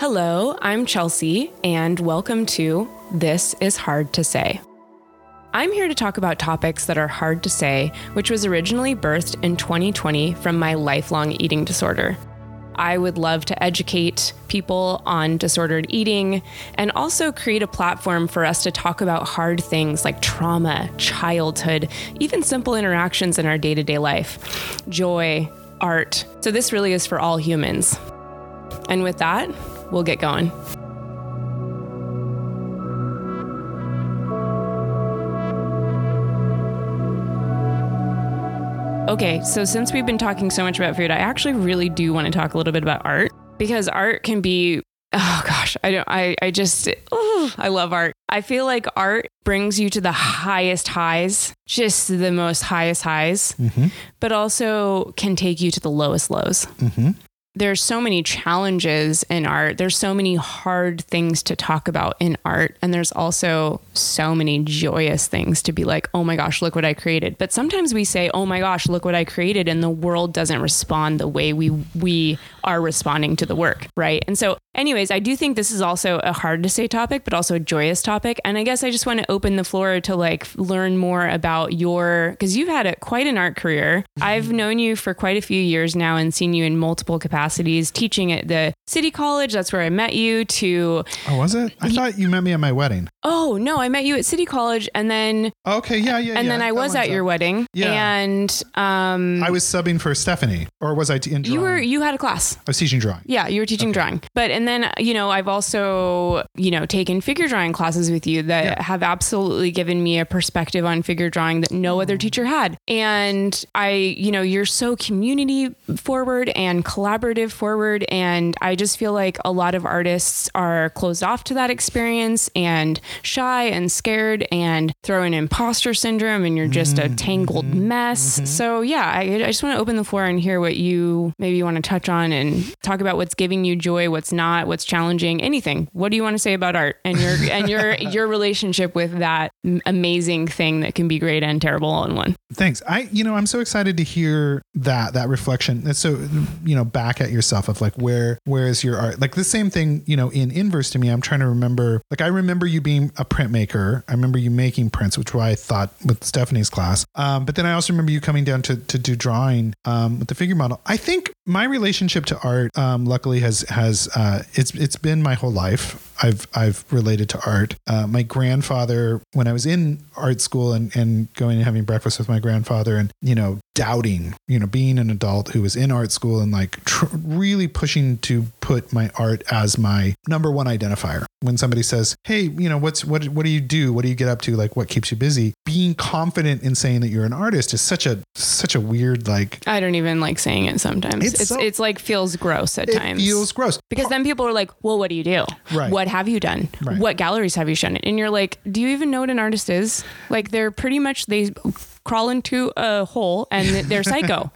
Hello, I'm Chelsea, and welcome to This is Hard to Say. I'm here to talk about topics that are hard to say, which was originally birthed in 2020 from my lifelong eating disorder. I would love to educate people on disordered eating and also create a platform for us to talk about hard things like trauma, childhood, even simple interactions in our day to day life, joy, art. So, this really is for all humans. And with that, we'll get going. Okay, so since we've been talking so much about food, I actually really do want to talk a little bit about art because art can be oh gosh, I don't I I just oh, I love art. I feel like art brings you to the highest highs, just the most highest highs, Mm-hmm. but also can take you to the lowest lows. Mm-hmm. There's so many challenges in art. There's so many hard things to talk about in art. And there's also so many joyous things to be like, oh my gosh, look what I created. But sometimes we say, oh my gosh, look what I created. And the world doesn't respond the way we, we are responding to the work. Right. And so, anyways, I do think this is also a hard to say topic, but also a joyous topic. And I guess I just want to open the floor to like learn more about your, because you've had a, quite an art career. I've known you for quite a few years now and seen you in multiple capacities, teaching at the city college. That's where I met you too, Oh, was it? I thought you met me at my wedding. oh no, I met you at city college and then, Oh, okay, yeah, yeah, and yeah. then I was at your wedding Yeah. and, um, I was subbing for Stephanie, or was I t- in drawing? you were, you had a class. I was teaching drawing. Yeah, you were teaching drawing. But and then, you know, I've also, you know, taken figure drawing classes with you that Yeah. have absolutely given me a perspective on figure drawing that no other teacher had. And I, you know, you're so community forward and collaborative forward and I just feel like a lot of artists are closed off to that experience and shy and scared and throw in imposter syndrome and you're just a mm-hmm. tangled mm-hmm. mess. Mm-hmm. So yeah, I, I just want to open the floor and hear what you maybe want to touch on and talk about what's giving you joy, what's not, what's challenging, anything. What do you want to say about art and your and your your relationship with that amazing thing that can be great and terrible all in one? Thanks. I, you know, I'm so excited to hear that that reflection. So, you know, back at yourself of like where where is your art? Like the same thing, you know, in inverse to me. I'm trying to remember. Like I remember you being a printmaker. I remember you making prints, which why I thought with Stephanie's class. Um, but then I also remember you coming down to to do drawing um, with the figure model. I think my relationship to art, um, luckily, has has uh, it's it's been my whole life. I've I've related to art. Uh, my grandfather, when I was in art school and, and going and having breakfast with my grandfather, and you know, doubting, you know, being an adult who was in art school and like tr- really pushing to put my art as my number one identifier. When somebody says, "Hey, you know, what's what what do you do? What do you get up to? Like, what keeps you busy?" Being confident in saying that you're an artist is such a such a weird like. I don't even like saying it sometimes. It's It's so- it's, like feels gross at It times. feels gross because then people are like, "Well, what do you do? Right. What have you done? Right. What galleries have you shown it?" And you're like, "Do you even know what an artist is? Like, they're pretty much they crawl into a hole and they're psycho.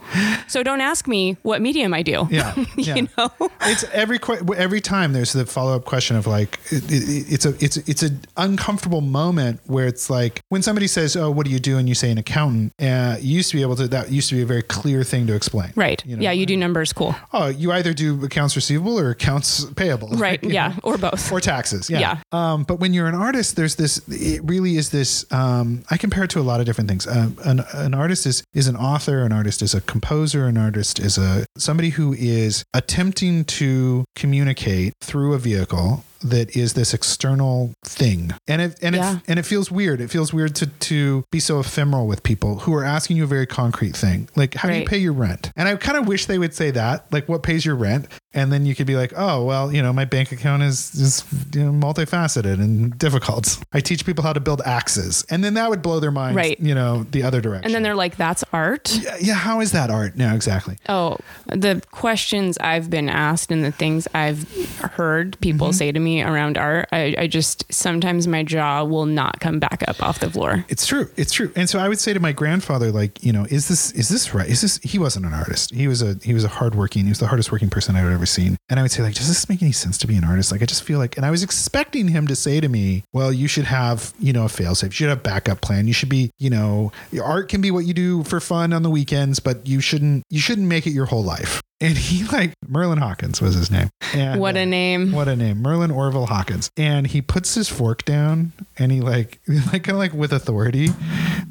so don't ask me what medium I do. Yeah, yeah. you know, it's every every time there's the follow up question of like it, it, it's a it's it's an uncomfortable moment where it's like when somebody says oh what do you do and you say an accountant uh, you used to be able to that used to be a very clear thing to explain right? You know, yeah, you do numbers. Cool. oh you either do accounts receivable or accounts payable Right. yeah, know? or both. or taxes yeah. Yeah. um but when you're an artist there's this it really is this um i compare it to a lot of different things um, an, an artist is is an author an artist is a composer an artist is a somebody who is attempting to communicate through a vehicle that is this external thing. And it and Yeah. it and it feels weird. It feels weird to to be so ephemeral with people who are asking you a very concrete thing. Like how do you pay your rent? And i kind of wish they would say that. Like what pays your rent and then you could be like oh well you know my bank account is is you know, multifaceted and difficult i teach people how to build axes and then that would blow their minds Right. you know the other direction And then they're like, "That's art." yeah, yeah how is that art no exactly Oh, the questions I've been asked and the things I've heard people Mm-hmm. say to me around art, I, I just sometimes my jaw will not come back up off the floor. It's true. It's true. And so I would say to my grandfather, like, you know, is this is this right? Is this he wasn't an artist. He was a he was a hardworking, he was the hardest working person I would ever ever seen. And I would say, like, does this make any sense to be an artist? Like, I just feel like, and I was expecting him to say to me, well, you should have, you know, a failsafe. You should have a backup plan. You should be, you know, your art can be what you do for fun on the weekends, but you shouldn't, you shouldn't make it your whole life. And he like Merlin Hawkins was his name. And, what a uh, name. what a name. Merlin Orville Hawkins. And he puts his fork down and he like like kind of like with authority.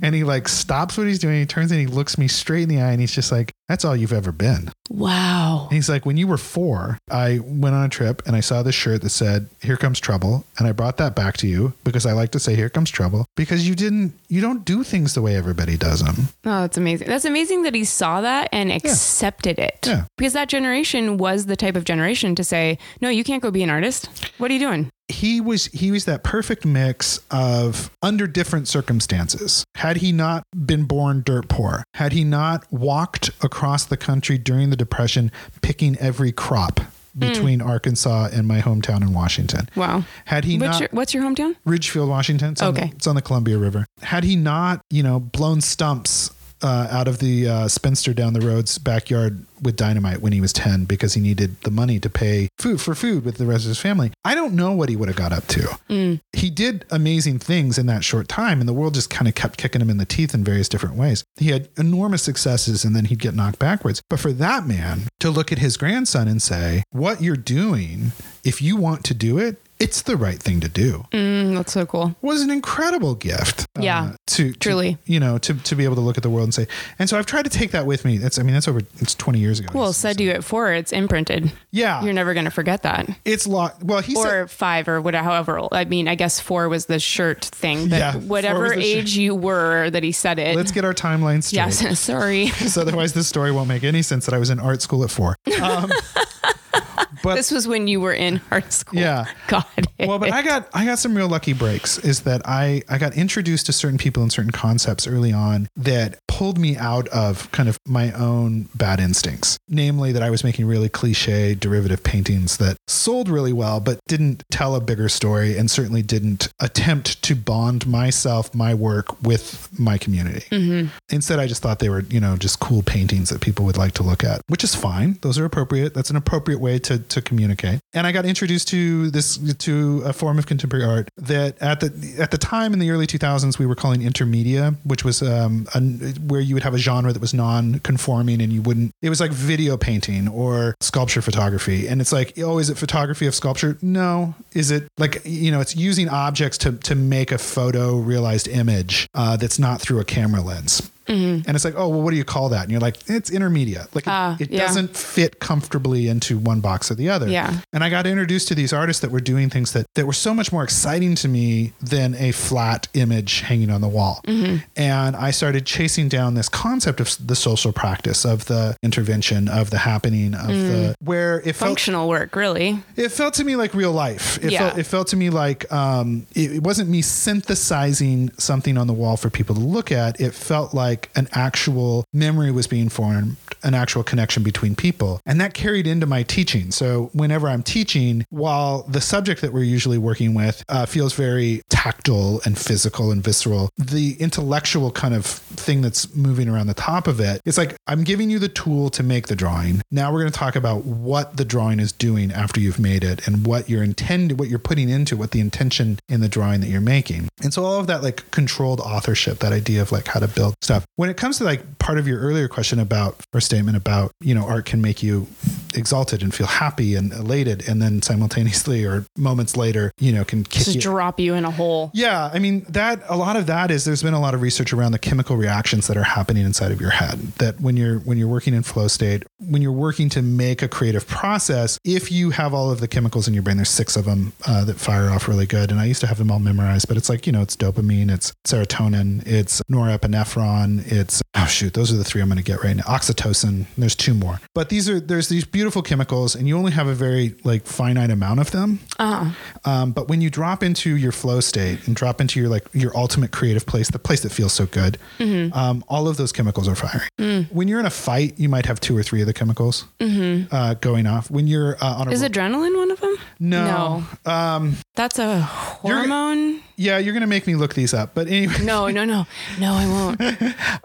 And he like stops what he's doing. He turns and he looks me straight in the eye and he's just like, That's all you've ever been. Wow. And he's like, When you were four, I went on a trip and I saw this shirt that said, Here comes trouble. And I brought that back to you because I like to say here comes trouble. Because you didn't you don't do things the way everybody does them. Oh, that's amazing. That's amazing that he saw that and accepted it. Yeah. Because that generation was the type of generation to say, no, you can't go be an artist. What are you doing? He was he was that perfect mix of under different circumstances had he not been born dirt poor had he not walked across the country during the depression picking every crop between Arkansas and my hometown in Washington. Wow. Had he What's not your, what's your hometown? Ridgefield, Washington. It's on, Okay. the, it's on the Columbia River. Had he not, you know, blown stumps uh, out of the uh, spinster down the road's backyard with dynamite when he was 10 because he needed the money to pay food for food with the rest of his family. I don't know what he would have got up to. He did amazing things in that short time, and the world just kind of kept kicking him in the teeth in various different ways. He had enormous successes, and then he'd get knocked backwards. But for that man to look at his grandson and say, What you're doing, if you want to do it, it's the right thing to do Mm, that's so cool. was an incredible gift. uh, Yeah, to, to truly. you know, to to be able to look at the world and say. And so I've tried to take that with me. That's I mean that's over it's 20 years ago. Well, said to you at four, it's imprinted. yeah, You're never going to forget that. it's locked. Well, he said Or five or whatever, however old. I mean, I guess four was the shirt thing, but Yeah, whatever the shirt. age you were that he said it. let's get our timeline straight. yes, sorry. So otherwise this story won't make any sense that I was in art school at 4. Um, but this was when you were in art school. Yeah. Got it. well, but I got I got some real lucky breaks. Is that I I got introduced to certain people and certain concepts early on that pulled me out of kind of my own bad instincts. Namely, that I was making really cliche derivative paintings that sold really well, but didn't tell a bigger story, and certainly didn't attempt to bond myself, my work with my community. Mm-hmm. Instead, I just thought they were you know just cool paintings that people would like to look at, which is fine. Those are appropriate. That's an appropriate way to to communicate. And I got introduced to this to a form of contemporary art that at the at the time in the early 2000s we were calling intermedia, which was um, a, where you would have a genre that was non-conforming and you wouldn't. It was like video painting or sculpture photography, and it's like, oh, is it photography of sculpture? No. Is it like you know, it's using objects to to make a photo realized image uh, that's not through a camera lens. And it's like, oh, well, what do you call that? And you're like, it's intermediate. Like, it- Ah, it, yeah. doesn't fit comfortably into one box or the other. Yeah. And I got introduced to these artists that were doing things that, that were so much more exciting to me than a flat image hanging on the wall. Mm-hmm. And I started chasing down this concept of the social practice, of the intervention, of the happening, of Mm. the where it felt Functional work, really. it felt to me like real life. It Yeah. felt it felt to me like um, it, it wasn't me synthesizing something on the wall for people to look at. It felt like an actual memory was being formed, an actual connection between people, and that carried into my teaching. So whenever I'm teaching, while the subject that we're usually working with uh, feels very tactile and physical and visceral, the intellectual kind of thing that's moving around the top of it, it's like I'm giving you the tool to make the drawing. Now we're going to talk about what the drawing is doing after you've made it and what you're intended, what you're putting into, what the intention in the drawing that you're making. And so all of that like controlled authorship, that idea of like how to build stuff. When it comes to like part of your earlier question about or statement about, you know, art can make you exalted and feel happy and elated and then simultaneously or moments later, you know, can kick Just you drop you in a hole. yeah, I mean that a lot of that is there's been a lot of research around the chemical reactions that are happening inside of your head. That when you're when you're working in flow state, when you're working to make a creative process, if you have all of the chemicals in your brain, there's six of them uh, that fire off really good, and I used to have them all memorized. But it's like you know, it's dopamine, it's serotonin, it's norepinephrine, it's oh shoot, those are the three I'm going to get right now. Oxytocin. There's two more, but these are there's these beautiful chemicals, and you only have a very like finite amount of them. Uh-huh. Um, but when you drop into your flow state and drop into your like your ultimate creative place, the place that feels so good, Mm-hmm. um, all of those chemicals are firing. Mm. When you're in a fight, you might have two or three of the chemicals uh, going off. When you're uh, on a Mm-hmm. Is ro- adrenaline one of them? No. Um, That's a hormone. yeah, you're gonna make me look these up, but anyway. No, no, no, no, I won't.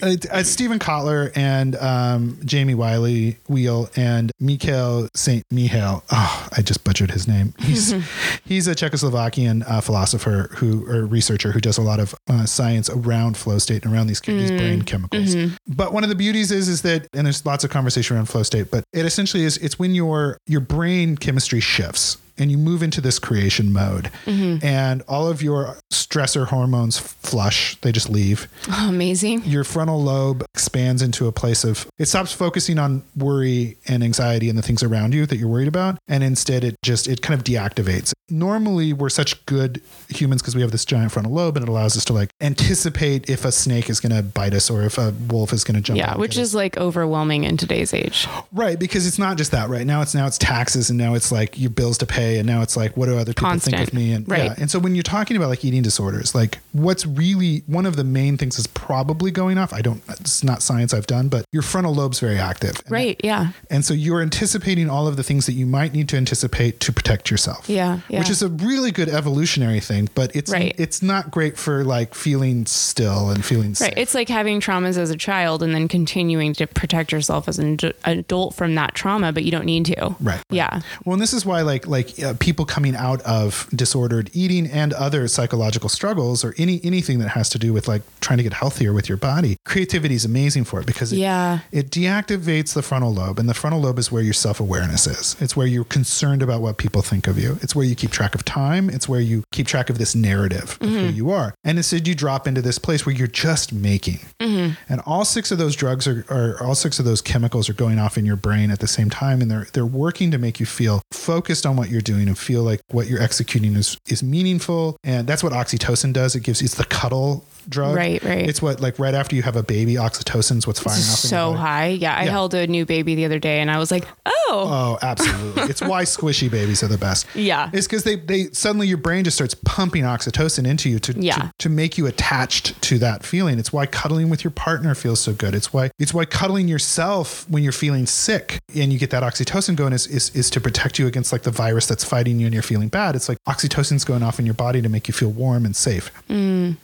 uh, uh, Steven Kotler and um, Jamie Wiley Wheal and Mikhail Saint Mihail. Oh, I just butchered his name. He's he's a Czechoslovakian uh, philosopher who or researcher who does a lot of uh, science around flow state and around these, these brain chemicals. But one of the beauties is is that and there's lots of conversation around flow state, but it essentially is it's when your your brain chemistry shifts shifts and you move into this creation mode mm-hmm. and all of your stressor hormones flush they just leave Oh, amazing. your frontal lobe expands into a place of it stops focusing on worry and anxiety and the things around you that you're worried about and instead it just it kind of deactivates normally we're such good humans because we have this giant frontal lobe and it allows us to like anticipate if a snake is going to bite us or if a wolf is going to jump Yeah, which us. is like overwhelming in today's age. right because it's not just that right now it's now it's taxes and now it's like your bills to pay and now it's like what do other people think of me and Right. yeah and so when you're talking about like eating disorders like what's really one of the main things is probably going off i don't it's not science i've done but your frontal lobe's very active And Right. Yeah. and so you're anticipating all of the things that you might need to anticipate to protect yourself. Yeah, yeah. Which is a really good evolutionary thing, but it's Right. it's not great for like feeling still and feeling Right. safe. It's like having traumas as a child and then continuing to protect yourself as an adult from that trauma, but you don't need to. Right. Yeah. Well, and this is why, like, like uh, people coming out of disordered eating and other psychological struggles, or any anything that has to do with like trying to get healthier with your body, creativity is amazing for it because it, Yeah. it deactivates the frontal lobe, and the frontal lobe is where your self awareness is. It's where you're concerned about what people think of you. It's where you keep track of time. It's where you keep track of this narrative of who you are. And instead, you drop into this place where you're just making. And all six of those drugs are, are all six of those chemicals are going off in your brain at the same time, and they're they're working to make you feel focused on what you're doing and feel like what you're executing is is meaningful. And that's what oxytocin does. It gives it's the cuddle drug. Right, right. It's what like right after you have a baby, oxytocin's what's firing off. So high. Yeah. I Yeah. held a new baby the other day and I was like, oh, Oh, absolutely. it's why squishy babies are the best. Yeah. It's because they, they suddenly your brain just starts pumping oxytocin into you to, Yeah. to to make you attached to that feeling. It's why cuddling with your partner feels so good. It's why it's why cuddling yourself when you're feeling sick and you get that oxytocin going is is, is to protect you against like the virus that's fighting you and you're feeling bad. It's like oxytocin's going off in your body to make you feel warm and safe. Mm.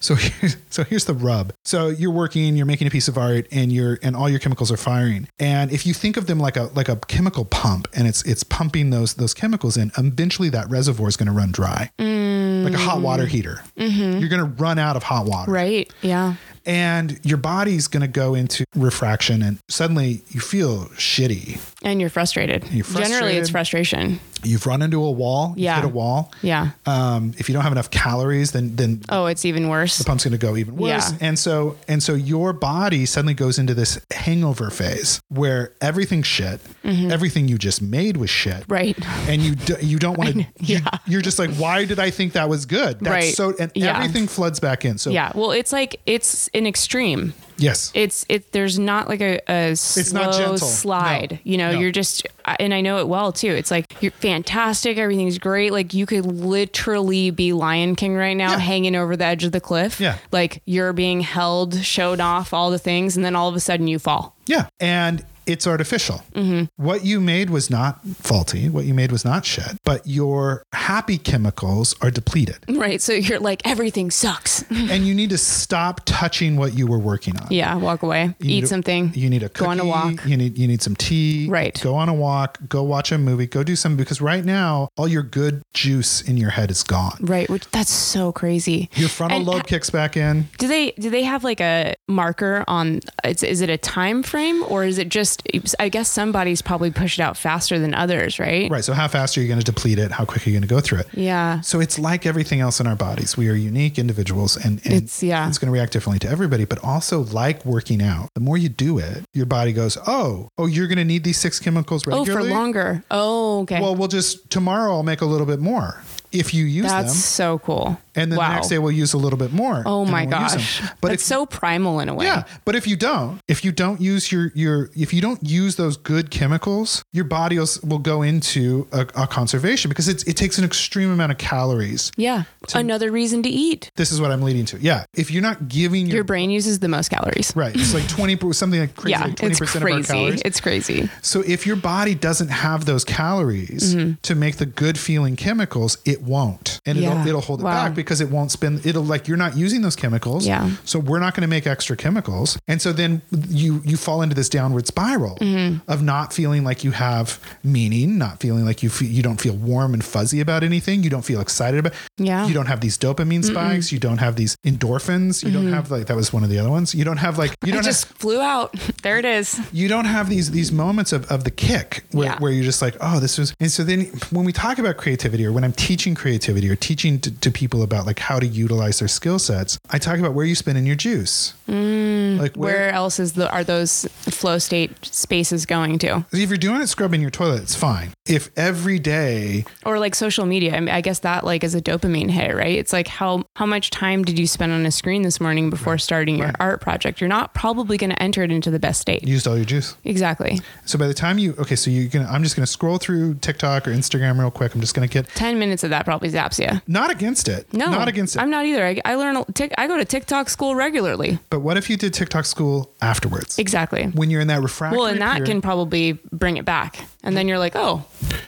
So here's, so here's the rub. So you're working, you're making a piece of art, and you're and all your chemicals are firing. And if you think of them like a like a chemical pump, and it's it's pumping those those chemicals in, eventually that reservoir is going to run dry, mm. like a hot water heater. Mm-hmm. You're going to run out of hot water, right. Yeah. and your body's going to go into refraction, and suddenly you feel shitty. And you're frustrated. You're frustrated. Generally, it's frustration. You've run into a wall. You Yeah. hit a wall. Yeah. Um, if you don't have enough calories, then then Oh, it's even worse. the pump's going to go even worse. Yeah. And so and so your body suddenly goes into this hangover phase where everything's shit. Everything you just made was shit. Mm-hmm. Right. And you do, you don't want to you, Yeah. you're just like why did I think that was good? That's Right. so and Yeah. everything floods back in. So Yeah. Well, it's like it's an extreme. Yes. It's it. There's not like a, a slow not gentle. slide. No. You know, No. you're just, and I know it well too. It's like you're fantastic. Everything's great. Like you could literally be Lion King right now, Yeah. hanging over the edge of the cliff. Yeah. Like you're being held, showed off, all the things, and then all of a sudden you fall. Yeah. And it's artificial. Mm-hmm. What you made was not faulty. What you made was not shit. But your happy chemicals are depleted. Right. So you're like everything sucks. and you need to stop touching what you were working on. yeah. Walk away. You Eat a- something. You need a cookie. Go on a walk. You need you need some tea. Right. Go on a walk. Go watch a movie. Go do something because right now all your good juice in your head is gone. Right. Which that's so crazy. Your frontal And- lobe kicks back in. Do they do they have like a marker on? It's, is it a time frame or is it just? I guess some bodies probably push it out faster than others, right? Right. So how fast are you going to deplete it? How quick are you going to go through it? Yeah. So it's like everything else in our bodies. We are unique individuals and, and It's- yeah. it's going to react differently to everybody, but also like working out. The more you do it, your body goes, "Oh, oh, you're going to need these six chemicals regularly. Oh, for longer. Oh, okay. Well, we'll just tomorrow I'll make a little bit more if you use That's them. That's so cool. And then Wow. the next day we'll use a little bit more. Oh my we'll gosh. But it's so primal in a way. yeah, but if you don't, if you don't use your your if you don't use those good chemicals, your body will, will go into a, a conservation because it's, it takes an extreme amount of calories. Yeah. Another reason to eat. This is what I'm leading to. Yeah, if you're not giving your, Your brain uses the most calories. right, it's like twenty something like crazy, Yeah, like twenty it's percent of our crazy. calories. It's crazy. So if your body doesn't have those calories Mm-hmm. to make the good feeling chemicals, it won't. And Yeah. it'll it'll hold it Wow. back because it won't spend it'll like you're not using those chemicals. Yeah. So we're not going to make extra chemicals. And so then you you fall into this downward spiral Mm-hmm. of not feeling like you have meaning, not feeling like you feel, you don't feel warm and fuzzy about anything, you don't feel excited about. Yeah. You don't have these dopamine spikes, you don't have these endorphins, you don't have like that was one of the other ones. You don't have like you Mm-hmm. I just have flew out. There it is. you don't have these these moments of, of the kick where, Yeah. where you're just like oh this was and so then when we talk about creativity or when i'm teaching creativity or teaching to, to people about like how to utilize their skill sets i talk about where you spend in your juice like Mm. Where else is the are those flow state spaces going to? if you're doing it scrubbing your toilet it's fine if every day Or like social media. I, mean, I guess that like is a dopamine hit, right? It's like how how much time did you spend on a screen this morning before starting your art project? You're not probably going to enter it into the best state. you used all your juice Exactly. so by the time you okay so you're gonna i'm just gonna scroll through tiktok or instagram real quick i'm just gonna get 10 minutes of that probably zaps you. not against it No, not against it I'm not either. I, I learn. I go to TikTok school regularly. but what if you did tiktok school afterwards Exactly. when you're in that refractory Well, and that period? can probably bring it back, and then you're like, oh,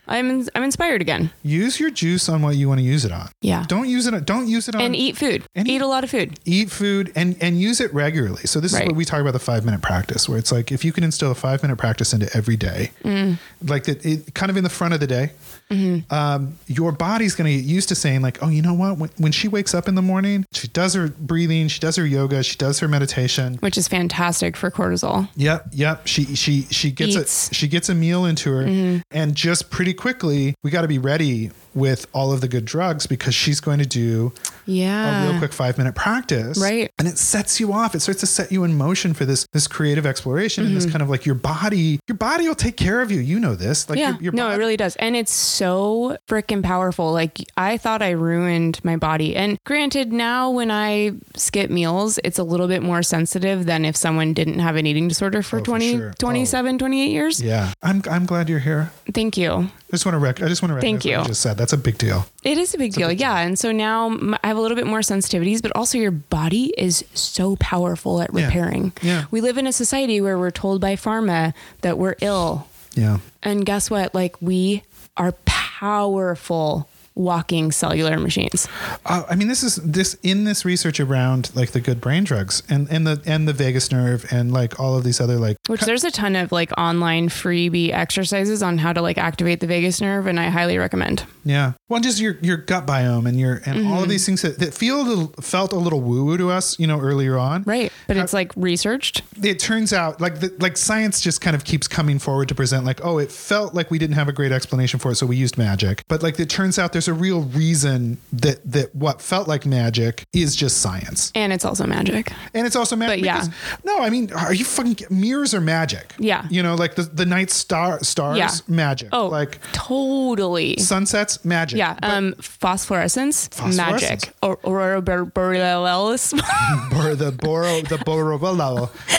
I'm I'm inspired again. use your juice on what you want to use it on. Yeah. Don't use it. on- Don't use it on. And eat food. And eat, eat- a lot of food. eat food and and use it regularly. So this is what we talk about the five minute practice, where it's like if you can instill a five minute practice into every day, Mm. like that, it kind of in the front of the day. Mm-hmm. Um, your body's going to get used to saying like, oh, you know what? When, when she wakes up in the morning, she does her breathing, she does her yoga, she does her meditation. which is fantastic for cortisol. Yep, yep. She she she gets Eats. Mm-hmm. a she gets a meal into her, and just pretty quickly, we got to be ready with all of the good drugs because she's going to do Yeah. a real quick five minute practice, Right. And it sets you off. It starts to set you in motion for this this creative exploration and Mm-hmm. this kind of like your body. Your body will take care of you. You know this, like yeah. your, your no, body, it really does. And it's so freaking powerful. Like, I thought I ruined my body. And granted, now when I skip meals, it's a little bit more sensitive than if someone didn't have an eating disorder for Oh, for sure. 27, 28 years. Yeah, I'm I'm glad you're here. Thank you. I just want to rec- I just want to Thank recognize what you. you just said. That's a big deal. It is a big deal. yeah. And so now I have a little bit more sensitivities, but also your body is so powerful at Yeah. repairing. Yeah. We live in a society where we're told by pharma that we're ill. Yeah. And guess what? Like we are powerful walking cellular machines. Uh, I mean, this is this in this research around like the good brain drugs and and the and the vagus nerve and like all of these other like Which there's a ton of like online freebie exercises on how to like activate the vagus nerve, and I highly recommend. Yeah. Well, just your your gut biome and your and all Mm-hmm. of these things that, that feel felt a little woo woo to us, you know, earlier on. Right. But it's like researched. It turns out like the, like science just kind of keeps coming forward to present like, oh, it felt like we didn't have a great explanation for it, so we used magic. But like it turns out there's a real reason that that what felt like magic is just science, And it's also magic. and it's also magic. But yeah. no, I mean, are you fucking mirrors are magic? Yeah. You know, like the the night star stars Yeah. magic. Oh, like totally. sunsets magic. Yeah. But- Um, phosphorescence, Phosphorescence. magic. Or Aurora Borealis. or the boro the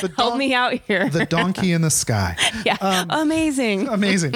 the Help me out here. the donkey in the sky yeah. um, Amazing. amazing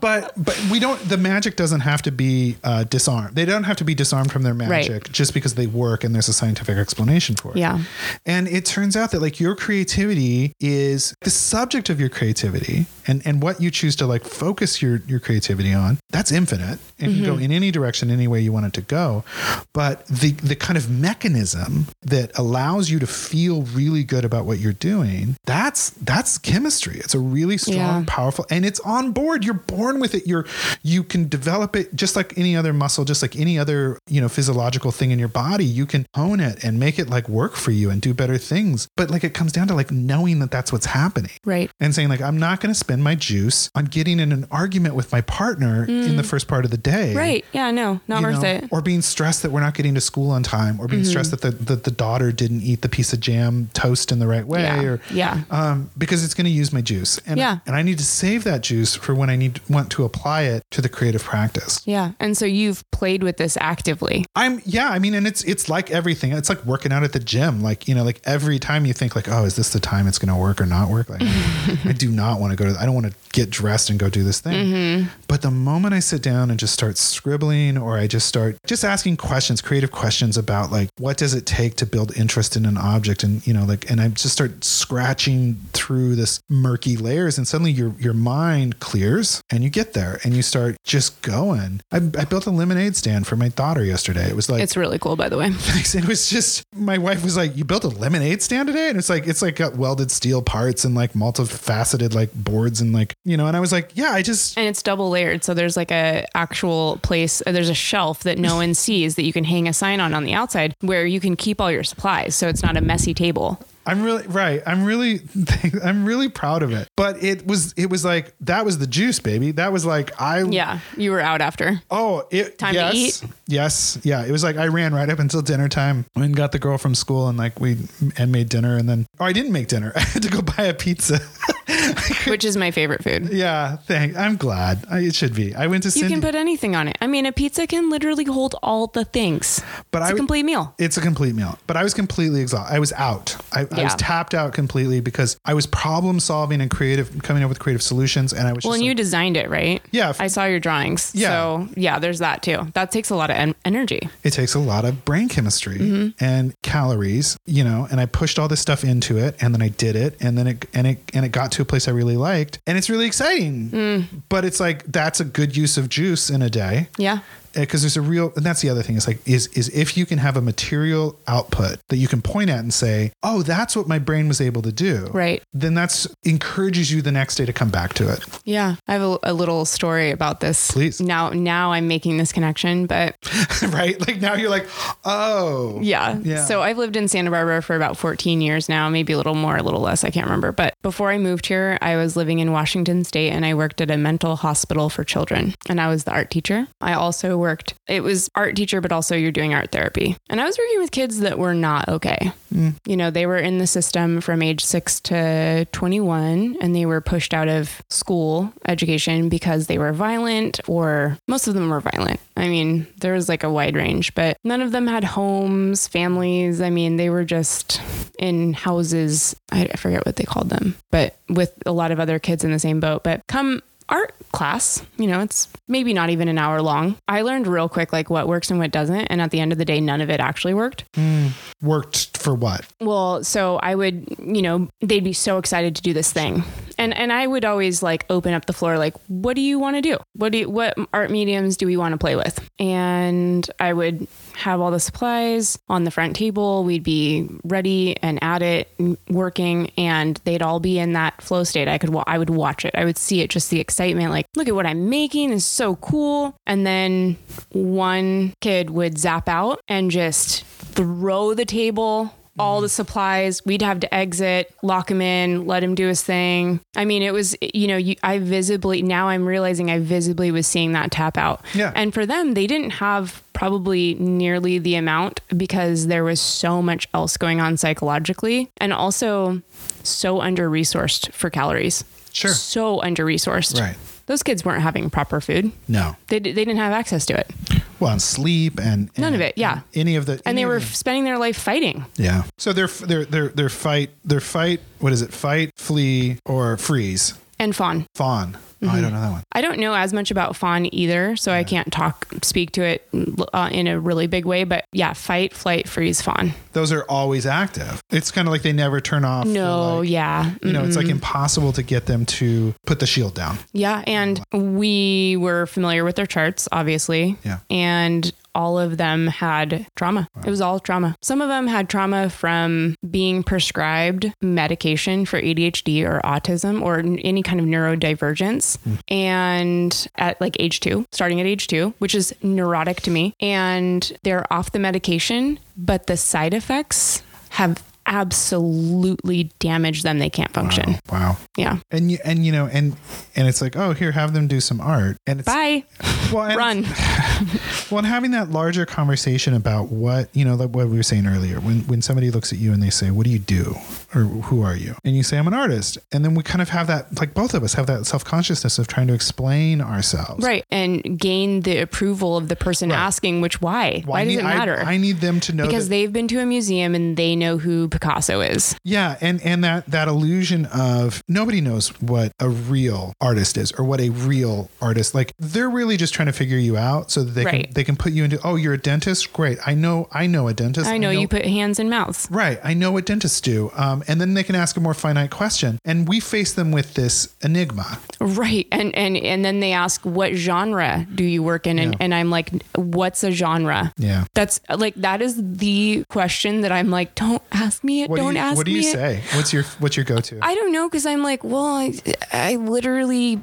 but but we don't the magic doesn't have to be uh, disarmed they don't have to be disarmed from their magic just because they work and there's a scientific explanation for it. Yeah. and it turns out that like your creativity is the subject of your creativity and and what you choose to like focus your your creativity on that's infinite. And can go Mm-hmm. in any direction any way you want it to go. But the the kind of mechanism that allows you to feel really good about what you're doing that's that's chemistry. It's a really strong Yeah. powerful and it's on board. You're born with it. You're you can develop it just like any other muscle just like any other you know physiological thing in your body you can hone it and make it like work for you and do better things but like it comes down to like knowing that that's what's happening Right. and saying like i'm not going to spend my juice on getting in an argument with my partner in the first part of the day Right. Yeah. No, not you worth know, it. Or being stressed that we're not getting to school on time, or being Mm-hmm. stressed that the, that the daughter didn't eat the piece of jam toast in the right way, Yeah. or Yeah. um, because it's going to use my juice, and Yeah. and I need to save that juice for when I need want to apply it to the creative practice. Yeah. And so you've played with this actively. I'm yeah, I mean, and it's it's like everything. It's like working out at the gym. Like, you know, like every time you think like, oh, is this the time it's gonna work or not work? Like I do not want to go to I don't want to get dressed and go do this thing. Mm-hmm. But the moment I sit down and just start scribbling or I just start just asking questions, creative questions about like what does it take to build interest in an object and you know, like and I just start scratching through this murky layers and suddenly your your mind clears and you get there and you start just going. I, I built a lemonade stand for my daughter yesterday. It was like It's really cool, by the way. Thanks. It was just my wife was like, "You built a lemonade stand today," and it's like it's like got welded steel parts and like multifaceted like boards and like you know. And I was like, "Yeah, I just And it's double layered. So there's like a actual place, uh, there's a shelf that no one sees that you can hang a sign on on the outside where you can keep all your supplies. So it's not a messy table. I'm really right. I'm really I'm really proud of it. But it was it was like that was the juice, baby. That was like I Yeah. You were out after. Oh, it Time to eat? Yes, yeah. It was like I ran right up until dinner time and got the girl from school and like we and made dinner and then oh I didn't make dinner. I had to go buy a pizza. which is my favorite food. yeah, thank. I'm glad. I, it should be. I went to You can put anything on it. I mean, a pizza can literally hold all the things. but It's I a complete meal. It's a complete meal, but I was completely exhausted. I was out. I, I was tapped out completely because I was problem solving and creative, coming up with creative solutions, and I was Well, and you designed it, right? Yeah. I saw your drawings. Yeah. So, yeah, there's that too. That takes a lot of en- energy. it takes a lot of brain chemistry Mm-hmm. and calories, you know, and I pushed all this stuff into it and then I did it and then it and it and it got to a place I really liked and it's really exciting. Mm. But it's like that's a good use of juice in a day. Yeah. Uh, because there's a real and that's the other thing is like is is if you can have a material output that you can point at and say oh that's what my brain was able to do Right. then that's encourages you the next day to come back to it Yeah. I have a, a little story about this. Please. Now, now I'm making this connection, but right like now you're like oh Yeah. Yeah. So I've lived in Santa Barbara for about 14 years now, maybe a little more, a little less. I can't remember. But before I moved here, I was living in Washington State and I worked at a mental hospital for children. And I was the art teacher. I also worked, it was art teacher, but also you're doing art therapy. And I was working with kids that were not okay. Mm. You know, they were in the system from age six to 21 and they were pushed out of school education because they were violent or most of them were violent. I mean, there was like a wide range, but none of them had homes, families. I mean, they were just in houses. I, I forget what they called them, but with a lot of other kids in the same boat. But come art class, you know, it's maybe not even an hour long. I learned real quick like what works and what doesn't. And at the end of the day, none of it actually worked. Hmm. worked for what Well, so I would, you know, they'd be so excited to do this thing. And and I would always like open up the floor like, what do you want to do? What do you, what art mediums do we want to play with? And I would have all the supplies on the front table. We'd be ready and at it working and they'd all be in that flow state. I could I would watch it. I would see it just the excitement like, look at what I'm making is so cool. And then one kid would zap out and just throw the table all the mm. supplies. We'd have to exit, lock him in, let him do his thing. I mean, it was, you know, you, I visibly, now I'm realizing I visibly was seeing that tap out. Yeah. And for them, they didn't have probably nearly the amount because there was so much else going on psychologically and also so under resourced for calories. Sure. So under resourced. Right. Those kids weren't having proper food. no They, they didn't have access to it. well and sleep and, None of it, yeah. any of the And they were spending their life fighting. yeah so they're they're they're they're fight they're fight what is it fight flee or freeze And fawn. fawn oh, I don't know that one I don't know as much about fawn either, so I can't talk speak to it uh, in a really big way. But yeah, fight, flight, freeze, fawn. those are always active it's kind of like they never turn off No, like- yeah, you know, it's Mm-hmm. like impossible to get them to put the shield down. yeah. And we were familiar with their charts, obviously. Yeah. And all of them had trauma. It was all trauma. Some of them had trauma from being prescribed medication for ADHD or autism or any kind of neurodivergence. Hmm. And at like age two, starting at age two, which is neurotic to me. And they're off the medication, but the side effects have absolutely damage them. They can't function. Wow. wow. Yeah. And you and you know and and it's like oh here have them do some art and it's bye well and run well and having that larger conversation about what you know like what we were saying earlier when when somebody looks at you and they say what do you do or who are you and you say I'm an artist and then we kind of have that like both of us have that self consciousness of trying to explain ourselves right and gain the approval of the person Right. asking which why why, does need- it matter I, I need them to know because that, they've been to a museum and they know who Picasso is. Yeah, and and that that illusion of nobody knows what a real artist is or what a real artist like. They're really just trying to figure you out so that they Right. can they can put you into. Oh, you're a dentist. Great. I know. I know a dentist. I know, you put hands in mouths. Right. I know what dentists do. Um, and then they can ask a more finite question, and we face them with this enigma. Right. And and and then they ask what genre do you work in and, Yeah. and I'm like what's a genre? Yeah. That's like that is the question that I'm like don't ask me it. What don't do you, ask What do you me say? What's your What's your go to? I don't know because I'm like, well, I, I literally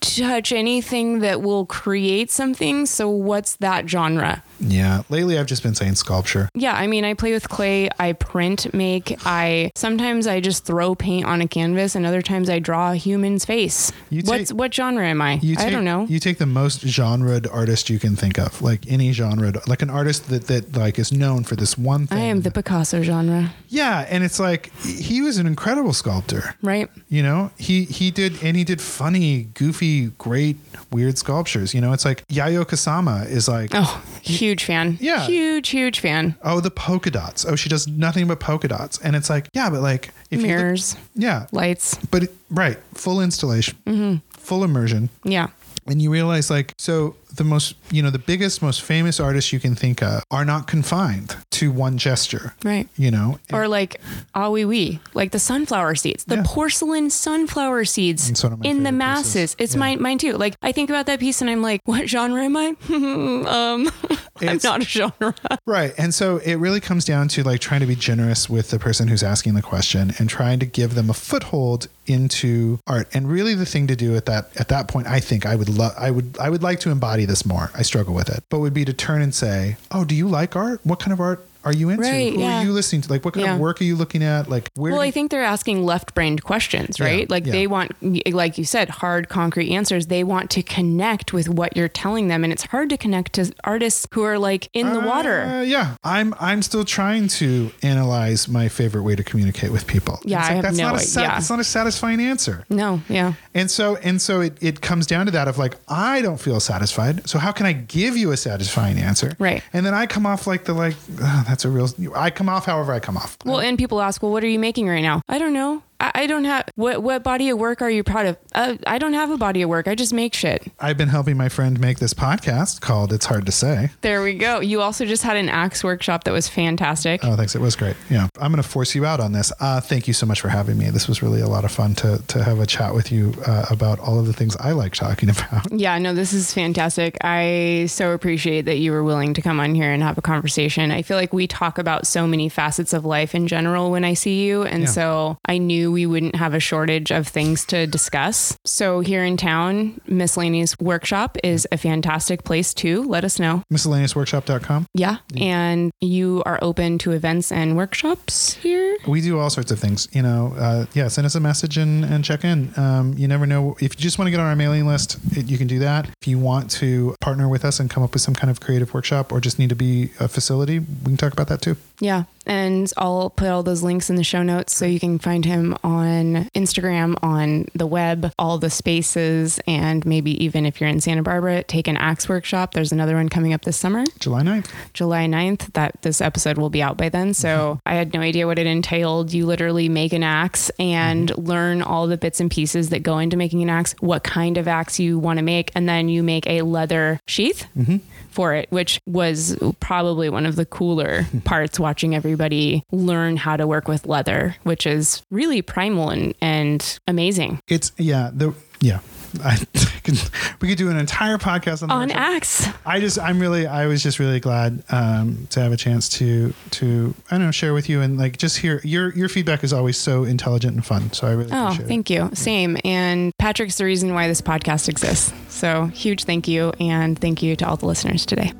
touch anything that will create something. So what's that genre? Yeah. Lately, I've just been saying sculpture. Yeah, I mean, I play with clay, I print, make, I sometimes I just throw paint on a canvas, and other times I draw a human's face. You What's what genre am I? Take, I don't know. You take the most genred artist you can think of, like any genre, like an artist that that like is known for this one thing. I am the Picasso genre, yeah, and it's like he was an incredible sculptor. right? You know, he he did and he did funny, goofy, great, weird sculptures. You know, it's like Yayoi Kusama is like. Oh, huge fan. Yeah. huge, huge fan. Oh, the polka dots. Oh, she does nothing but polka dots, and it's like, yeah, but like if Mirrors, look, yeah, lights. but it, right, full installation, Mm-hmm. full immersion, Yeah, and you realize like so the most you know the biggest most famous artists you can think of are not confined to one gesture right. you know Or like ah wee wee, like the sunflower seeds, the Yeah. porcelain sunflower seeds It's one of my in the masses. pieces. It's Yeah. mine, mine too. Like I think about that piece and I'm like, what genre am I? um, I'm It's- not a genre. right. And so it really comes down to like trying to be generous with the person who's asking the question and trying to give them a foothold into art. And really the thing to do at that at that point i think i would love i would i would like to embody this more. I struggle with it. But would be to turn and say oh do you like art? What kind of art are you into Right, who yeah. are you listening to like what kind Yeah. of work are you looking at like where Well, I think they're asking left-brained questions, right? Yeah, like they want, like you said, hard, concrete answers. They want to connect with what you're telling them, and it's hard to connect to artists who are like in the water. Uh, yeah, I'm I'm still trying to analyze my favorite way to communicate with people. Yeah, It's I have that's no not a idea. It's not a satisfying answer. No, yeah, And so and so it, it comes down to that of like I don't feel satisfied. So how can I give you a satisfying answer? Right. And then I come off like the like "Ah, that's a real. I come off however I come off. Well, and people ask, well, what are you making right now? I don't know. I, I don't have what what body of work are you proud of? Uh, I don't have a body of work. I just make shit. I've been helping my friend make this podcast called "It's Hard to Say." There we go. You also just had an axe workshop that was fantastic. Oh, thanks. It was great. Yeah. I'm going to force you out on this. Uh, thank you so much for having me. This was really a lot of fun to, to have a chat with you uh, about all of the things I like talking about. Yeah, no, this is fantastic. I so appreciate that you were willing to come on here and have a conversation. I feel like we talk about so many facets of life in general when I see you. And Yeah. so I knew we wouldn't have a shortage of things to discuss. So here in town, Miscellaneous Workshop is a fantastic place too. Let us know. Miscellaneousworkshop.com. Yeah. And you are open to events and workshops here? We do all sorts of things. You know, uh, yeah, send us a message and, and check in. Um, you never know. If you just want to get on our mailing list, it, you can do that. If you want to partner with us and come up with some kind of creative workshop or just need to be a facility, we can talk about that too. Yeah. And I'll put all those links in the show notes so you can find him on Instagram, on the web, all the spaces, and maybe even if you're in Santa Barbara, take an axe workshop. There's another one coming up this summer, July 9th. July 9th. That this episode will be out by then. So mm-hmm. I had no idea what it entailed. You literally make an axe and mm-hmm. learn all the bits and pieces that go into making an axe, what kind of axe you want to make, and then you make a leather sheath mm-hmm. For it, which was probably one of the cooler parts watching everybody learn how to work with leather, which is really primal and, and amazing. It's, yeah, the, yeah. I can, we could do an entire podcast on the On. Axe. I just, I'm really, I was just really glad um, to have a chance to, to, I don't know, share with you and like just hear your, your feedback is always so intelligent and fun. So I really Oh, appreciate it. thank you. Same. And Patrick's the reason why this podcast exists. So huge thank you. And thank you to all the listeners today.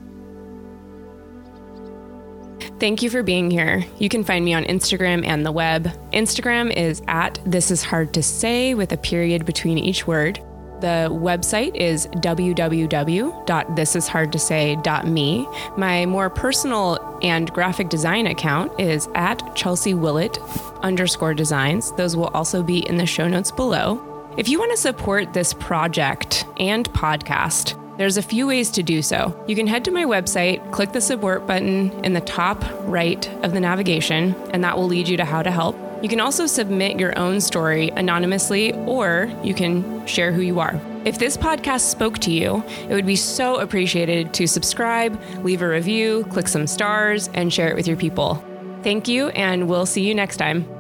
Thank you for being here. You can find me on Instagram and the web. Instagram is at This Is Hard to Say with a period between each word. The website is www.thisishardtosay.me. My more personal and graphic design account is at Chelsea Willett underscore designs. Those will also be in the show notes below. If you want to support this project and podcast, there's a few ways to do so. You can head to my website, click the support button in the top right of the navigation, and that will lead you to how to help. You can also submit your own story anonymously, or you can share who you are. If this podcast spoke to you, it would be so appreciated to subscribe, leave a review, click some stars, and share it with your people. Thank you, and we'll see you next time.